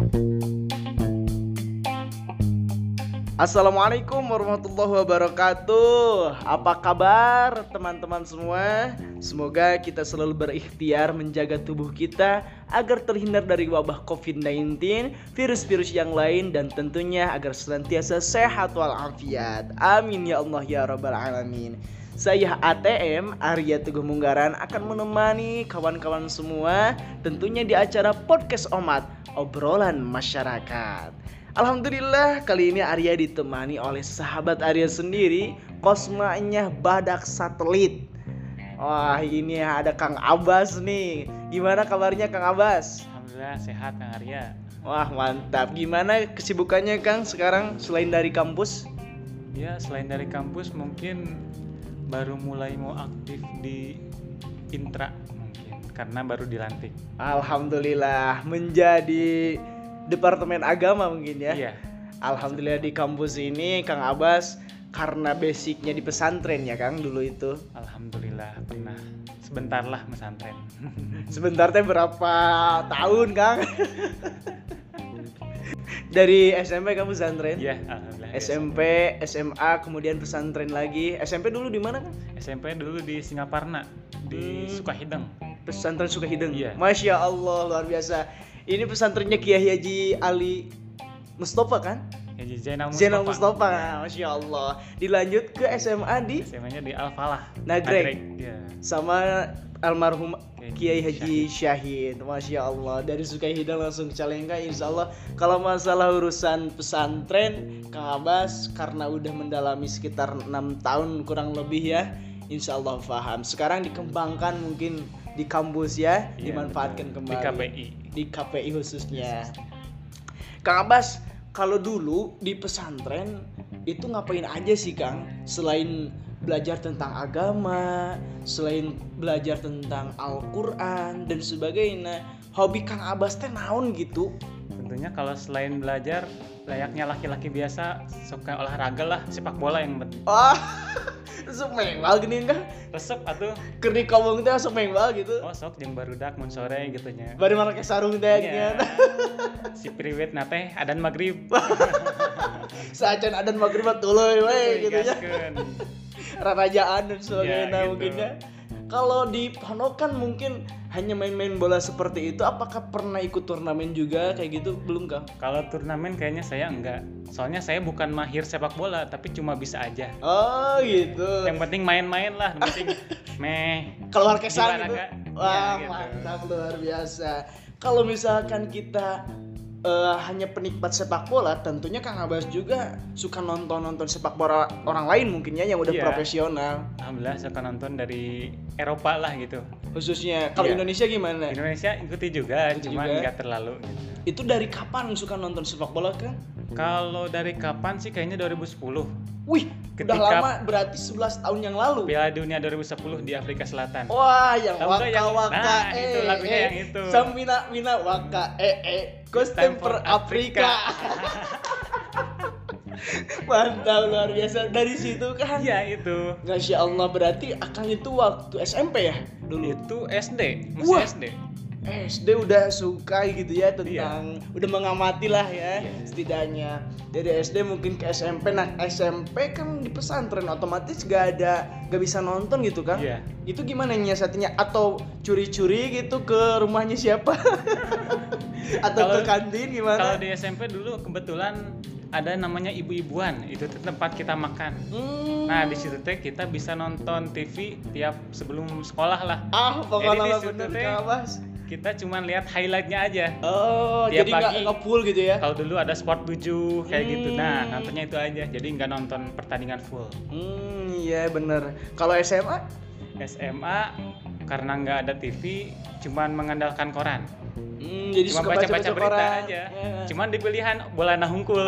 thank you Assalamualaikum warahmatullahi wabarakatuh. Apa kabar teman-teman semua? Semoga kita selalu berikhtiar menjaga tubuh kita agar terhindar dari wabah COVID-19, virus-virus yang lain dan tentunya agar senantiasa sehat walafiat. Amin ya Allah ya rabbal alamin. Saya ATM Arya Teguh Munggaran akan menemani kawan-kawan semua tentunya di acara Podcast Omat, obrolan masyarakat. Alhamdulillah kali ini Arya ditemani oleh sahabat Arya sendiri Kosmanya Badak Satelit. Wah ini ada Kang Abbas nih. Gimana kabarnya Kang Abbas? Alhamdulillah sehat Kang Arya. Wah mantap. Gimana kesibukannya Kang sekarang selain dari kampus? Ya selain dari kampus mungkin baru mulai mau aktif di intra mungkin. Karena baru dilantik. Alhamdulillah menjadi Departemen Agama mungkin ya. Iya Alhamdulillah di kampus ini Kang Abbas karena basicnya di pesantren ya Kang dulu itu. Alhamdulillah pernah sebentar lah pesantren Sebentar teh berapa tahun Kang? Dari SMP kamu pesantren? Iya Alhamdulillah SMP, SMA, kemudian pesantren lagi. SMP dulu di mana Kang? SMP dulu di Singaparna Di Hmm. Sukahideng Pesantren Sukahideng. Iya. Masya Allah luar biasa. Ini pesantrennya Kiai Haji Ali Mustafa kan? Haji Zainal Mustafa Zainal Mustafa, masya Allah. Dilanjut ke SMA di SMA-nya di Al-Falah Nagrek. Iya sama almarhum Kiai Haji Syahid, masya Allah. Dari Sukahidang langsung ke Calengka, insya Allah. Kalau masalah urusan pesantren, Kang Abbas karena udah mendalami sekitar enam tahun kurang lebih ya, insya Allah paham. Sekarang dikembangkan mungkin di kampus ya, Iya, dimanfaatkan betul. kembali Di KPI di KPI khususnya. Kang Abbas, kalau dulu di pesantren itu ngapain aja sih Kang? Selain belajar tentang agama, selain belajar tentang Al-Qur'an dan sebagainya. Hobi Kang Abbas teh naon gitu? Tentunya kalau selain belajar layaknya laki-laki biasa suka olahraga lah sepak bola yang penting Ah, resep mengbal gini kan? Resep atuh Keur di kampung teh resep mengbal gitu. oh sok jeung barudak mun sore gitu nya Bari make sarung teh Iya. gitu. si priwet nate adan maghrib Sajan adan maghrib tuluy we gitu ya. Gaskeun. Rarajaan dan sebagainya Ya, gitu. mungkin ya. Kalau di Panokan mungkin hanya main-main bola seperti itu, apakah pernah ikut turnamen juga kayak gitu? Belum kah? kalau turnamen kayaknya saya enggak soalnya saya bukan mahir sepak bola tapi cuma bisa aja Oh gitu. yang penting main-main lah yang penting meh Keluar kesan gitu. Wah Ya, gitu. mantap luar biasa. Kalau misalkan kita eh, hanya penikmat sepak bola, tentunya Kang Abbas juga suka nonton-nonton sepak bola orang lain mungkin ya yang udah Iya. profesional. alhamdulillah suka nonton dari Eropa lah gitu Khususnya kalau Iya. Indonesia gimana? Indonesia ikuti juga Ikuti cuman juga. nggak terlalu gitu. Itu dari kapan suka nonton sepak bola kan? kalau dari kapan sih kayaknya 2010 Wih, udah Ketika- lama berarti 11 tahun yang lalu. Piala Dunia 2010 di Afrika Selatan Wah, yang Tahu waka yang- waka nah, eh, itu lagunya eh. yang itu. Samina mina waka eh eh Kostem per Afrika. Mantap luar biasa dari situ kan. Iya itu Masya Allah berarti akang itu waktu SMP ya dulu. itu SD masih Wah. SD SD udah suka gitu ya tentang udah mengamati lah ya Iya. setidaknya. Dari SD mungkin ke SMP nah SMP kan di pesantren otomatis gak ada gak bisa nonton gitu kan? Iya. itu gimana nyiasatinya? Atau curi-curi gitu ke rumahnya siapa? Atau ke Kalau- kantin kalau gimana di SMP dulu kebetulan ada namanya ibu-ibuan. Itu tempat kita makan. Hmm. nah di situ teh kita bisa nonton TV tiap sebelum sekolah lah. Ah pokoknya bener teh-. Kita cuman lihat highlightnya aja. Oh Tiap jadi nggak nge-full gitu ya? Kalau dulu ada sport 7 kayak gitu. Nah Hmm. nontonnya itu aja. Jadi nggak nonton pertandingan full. Hmm iya bener. Kalau SMA SMA karena nggak ada TV cuman mengandalkan koran Hmm, jadi cuma suka baca-baca berita koran. aja Ya. cuman di pilihan bola nahungkul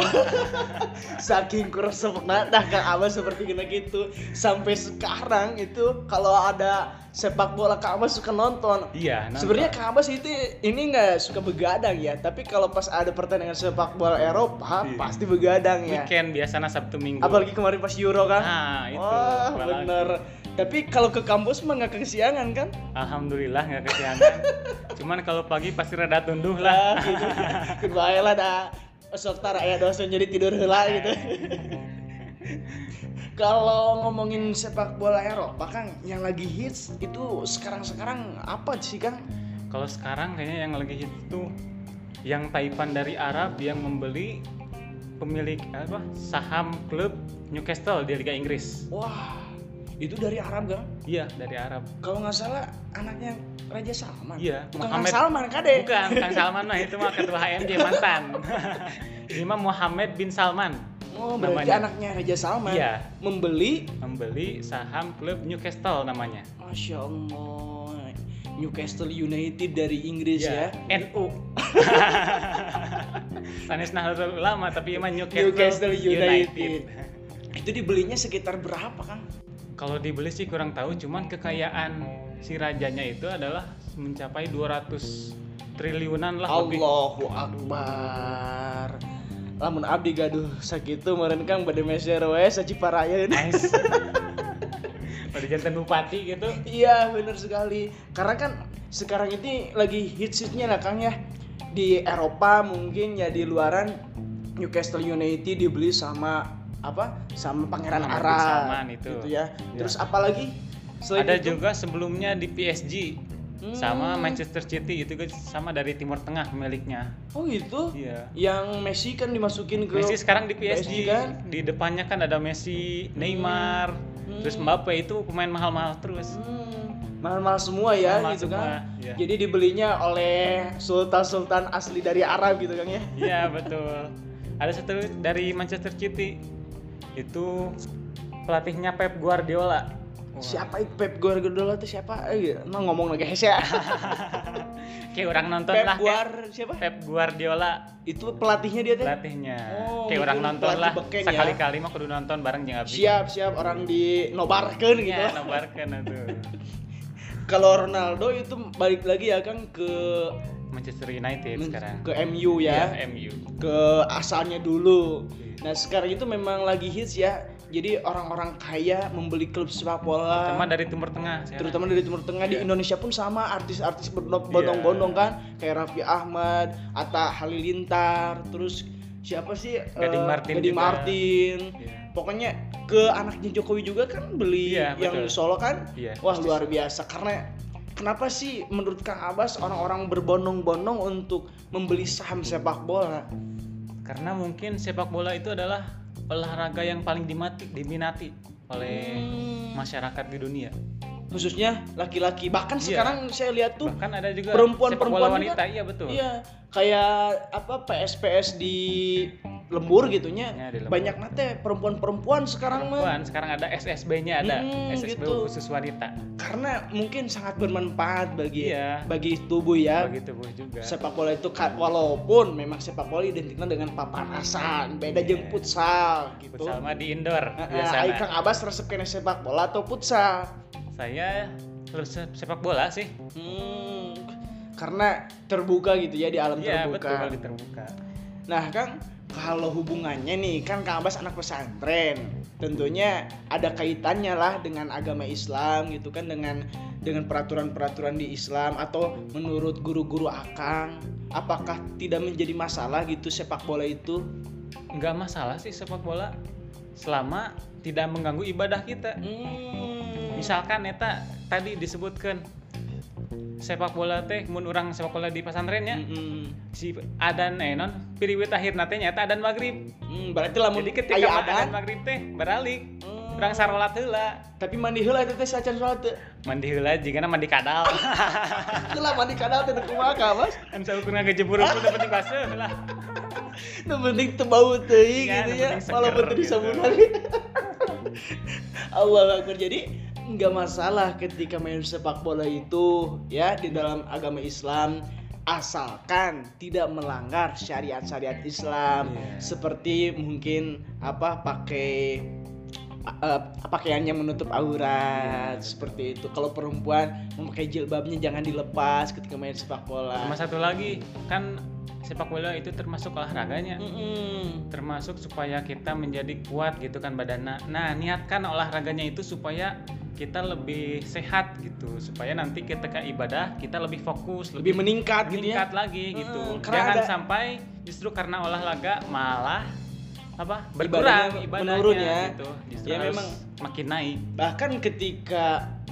Saking keresepna dah Kang Abas seperti gini gitu. Sampai sekarang itu kalau ada sepak bola Kang Abas suka nonton. iya nonton. Sebenarnya Kang Abas itu ini nggak suka begadang ya, tapi kalau pas ada pertandingan sepak bola Eropa Iya. pasti begadang ya. weekend biasanya Sabtu Minggu Apalagi kemarin pas Euro kan. nah itu Wah apalagi. Tapi kalau ke kampus mah nggak kesiangan kan? Alhamdulillah nggak kesiangan. Cuman kalau pagi pasti rada tunduh lah. Lah gitu. Kedua lah dah sok tara ya dosen jadi tidur heula gitu. Kalau ngomongin sepak bola Eropa Kang, yang lagi hits itu sekarang-sekarang apa sih Kang? Kalau sekarang kayaknya yang lagi hit itu yang Taipan dari Arab yang membeli pemilik apa saham klub Newcastle di Liga Inggris. Wah, itu dari Arab Kang? Iya dari Arab. Kalau nggak salah anaknya Raja Salman. Iya, bukan Muhammad- Kang Salman kade. Bukan, Kang Salman mah itu mah ketua HMJ mantan. Ini mah Muhammad bin Salman Oh, berarti Namanya. anaknya Raja Salman Iya. membeli membeli saham klub Newcastle namanya. Masya Allah Newcastle United dari Inggris ya, NU. Sanes Nahdlatul Ulama tapi emang Newcastle, Newcastle United. Itu dibelinya sekitar berapa Kang? Kalau dibeli sih kurang tahu, cuman kekayaan si rajanya itu adalah mencapai 200 triliunan lah lebih. Allahu Akbar Lamun abdi gaduh sakitu meureun Kang bade meser we saciparaya Nice. Pada jantan bupati gitu. Iya bener sekali Karena kan sekarang ini lagi hits-hitsnya lah Kang ya Di Eropa mungkin ya di luaran Newcastle United dibeli sama apa sama Pangeran Arab Salman itu. gitu ya. Ya. Terus apalagi selain Ada itu? juga sebelumnya di PSG Hmm. sama Manchester City itu kan sama dari Timur Tengah miliknya. Oh gitu. Iya. Yang Messi kan dimasukin ke Messi sekarang di PSG, kan? di depannya kan ada Messi, Neymar, Hmm. terus Mbappe itu pemain mahal-mahal terus. Hmm, mahal-mahal semua ya Mahal gitu semua, kan. iya. Jadi dibelinya oleh sultan-sultan asli dari Arab gitu kan ya. Iya betul. Ada satu dari Manchester City itu pelatihnya Pep Guardiola. Wah, Siapa itu Pep Guardiola itu siapa? Eh, emang ngomong lagi ya. Kayak orang nonton Pep lah. Guar siapa? Pep Guardiola Itu pelatihnya dia teh. pelatihnya. Oh, kayak orang nonton lah. beken ya. Sekali-kali mah kudu nonton bareng jeung abdi. Siap, siap orang di nobarkeun gitu. Ya, nobarkeun atuh. Kalau Ronaldo itu balik lagi ya Kang ke Manchester United sekarang. ke MU ya. Iya, MU. ke asalnya dulu. Nah sekarang itu memang lagi hits ya. Jadi orang-orang kaya membeli klub sepak bola. Sama dari Timur Tengah sekarang. terutama dari Timur Tengah di Iya. Indonesia pun sama artis-artis berbondong-bondong kan kayak Raffi Ahmad, Atta Halilintar, terus siapa sih Gading Eh, Martin Gading juga. Martin. Iya. Pokoknya ke anaknya Jokowi juga kan beli Iya, yang betul. Solo kan. Iya, Wah luar biasa karena kenapa sih menurut Kang Abbas orang-orang berbondong-bondong untuk membeli saham sepak bola? Karena mungkin sepak bola itu adalah olahraga yang paling dimati, diminati oleh Hmm. masyarakat di dunia. Khususnya laki-laki. Bahkan Iya. sekarang saya lihat tuh Bahkan ada juga perempuan-perempuan juga. wanita, iya betul. Iya, kayak apa PS-PS di lembur gitunya. Ya, lembur. Banyak nate perempuan-perempuan sekarang mah. Perempuan sekarang ada SSB-nya ada, Hmm, SSB gitu. khusus wanita. Karena mungkin sangat bermanfaat bagi Iya. bagi tubuh ya. Bagi tubuh juga. Sepak bola itu walaupun memang sepak bola identiknya dengan papanasan, beda jeung Iya. futsal gitu. Futsal mah di indoor Heeh, biasanya. Ai Kang Abbas resep kena sepak bola atau futsal? Saya se- sepak bola sih. Hmm, karena terbuka gitu ya di alam Iya terbuka. betul di terbuka. Nah Kang, kalau hubungannya nih kan Kang Abbas anak pesantren, tentunya ada kaitannya lah dengan agama Islam gitu kan dengan dengan peraturan-peraturan di Islam atau menurut guru-guru Akang, apakah tidak menjadi masalah gitu sepak bola itu? Nggak masalah sih sepak bola selama tidak mengganggu ibadah kita. Hmm. Misalkan eta tadi disebutkan sepak bola teh mun urang sepak bola di pesantrennya Mm-mm. si adan eh non piriwit akhir nate nyata adan maghrib Hmm, berarti lamun jadi ketika adan, adan, maghrib teh beralik Hmm. urang sarolat heula tapi mandi heula itu teh sacan salat teu. mandi heula jigana mandi kadal Heula mandi kadal teh kumaha Kang Abbas? kan saukur ngagejebur udah penting basuh lah Nu penting teu bau teuing Iya, gitu ya. penting Walaupun teu gitu. disabunan. Allah Akbar. Jadi nggak masalah ketika main sepak bola itu ya di dalam agama Islam asalkan tidak melanggar syariat-syariat Islam Iya. seperti mungkin apa pakai eh, pakaiannya menutup aurat seperti itu. Kalau perempuan memakai jilbabnya jangan dilepas ketika main sepak bola. sama satu lagi kan sepak bola itu termasuk olahraganya Mm-mm. termasuk supaya kita menjadi kuat gitu kan badannya nah niatkan olahraganya itu supaya kita lebih sehat gitu supaya nanti ketika ibadah kita lebih fokus lebih meningkat, gitu ya meningkat lagi gitu Hmm, karena jangan ada- sampai justru karena olahraga malah apa Ibadahnya berkurang ibadahnya menurun ya. gitu justru Ya, harus memang. makin naik bahkan ketika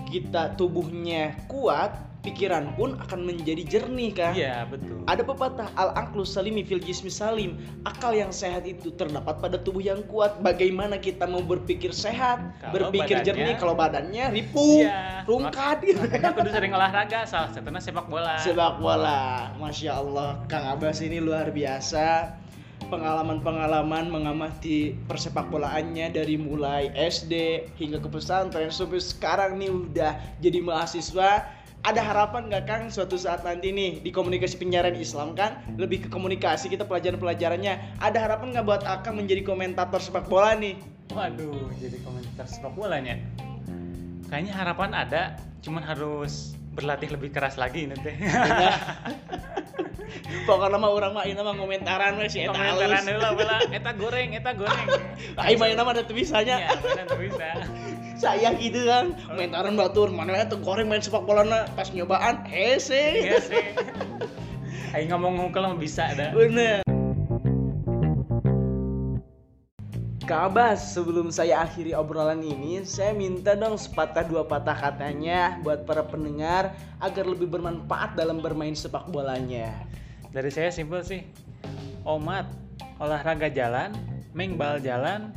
kita tubuhnya kuat pikiran pun akan menjadi jernih kan iya betul Ada pepatah al aqlu salimi fil jismi salim. Akal yang sehat itu terdapat pada tubuh yang kuat. Bagaimana kita mau berpikir sehat, Kalau berpikir badannya- jernih kalau badannya ripuh, Iya. rungkat makanya kudu sering olahraga salah satunya sepak bola Sepak bola. Masya Allah, Kang Abbas ini luar biasa. Pengalaman-pengalaman mengamati persepak bolaannya dari mulai SD hingga ke pesantren sampai sekarang nih udah jadi mahasiswa. Ada harapan nggak Kang suatu saat nanti nih di komunikasi penyiaran Islam kan lebih ke komunikasi kita pelajaran-pelajarannya. Ada harapan nggak buat Akang menjadi komentator sepak bola nih? waduh jadi komentar sepak bolanya kayaknya harapan ada cuman harus berlatih lebih keras lagi nanti Pokoknya mah orang mah ini mah komentaran we si eta komentaran dulu bela eta goreng eta goreng. Aing mah nama ada tulisannya. ya benar tuh bisa saya gitu kan komentaran batur mana tuh goreng main sepak bola na? Pas nyobaan hese. Iya sih. Aing ngomong ngungkel mah bisa dah. Bener Kabas, sebelum saya akhiri obrolan ini, saya minta dong sepatah dua patah katanya buat para pendengar agar lebih bermanfaat dalam bermain sepak bolanya. dari saya simpel sih omat olahraga jalan mengbal jalan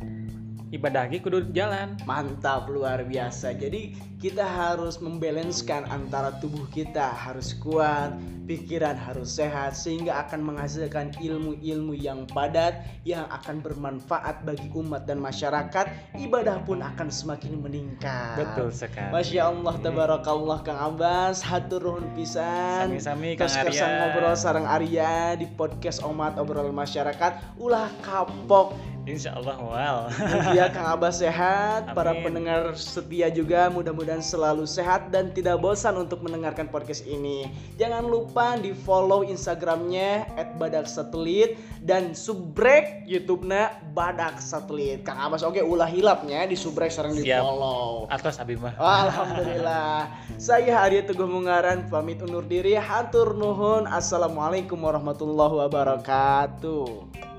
ibadah lagi kudu jalan Mantap luar biasa. Jadi kita harus membalanskan antara tubuh kita harus kuat, pikiran harus sehat sehingga akan menghasilkan ilmu-ilmu yang padat yang akan bermanfaat bagi umat dan masyarakat. Ibadah pun akan semakin meningkat. betul sekali Masya Allah, tabarakallah Kang Abbas, hatur nuhun pisan. Sami-sami, Kang Arya. ngobrol sareng Arya di podcast Omat Obrolan Masyarakat. Ulah kapok Insya Allah wow Mugia Kang Abbas sehat, para Amin. pendengar setia juga mudah-mudahan selalu sehat dan tidak bosan untuk mendengarkan podcast ini. Jangan lupa di follow Instagramnya @badaksatelit dan subrek YouTube-na Badak Satelit. Kang Abbas oke ulah hilapnya di subrek sareng di follow. atas Abimah Alhamdulillah. Saya Arya Teguh Mungaran pamit undur diri. Hatur nuhun. Assalamualaikum warahmatullahi wabarakatuh.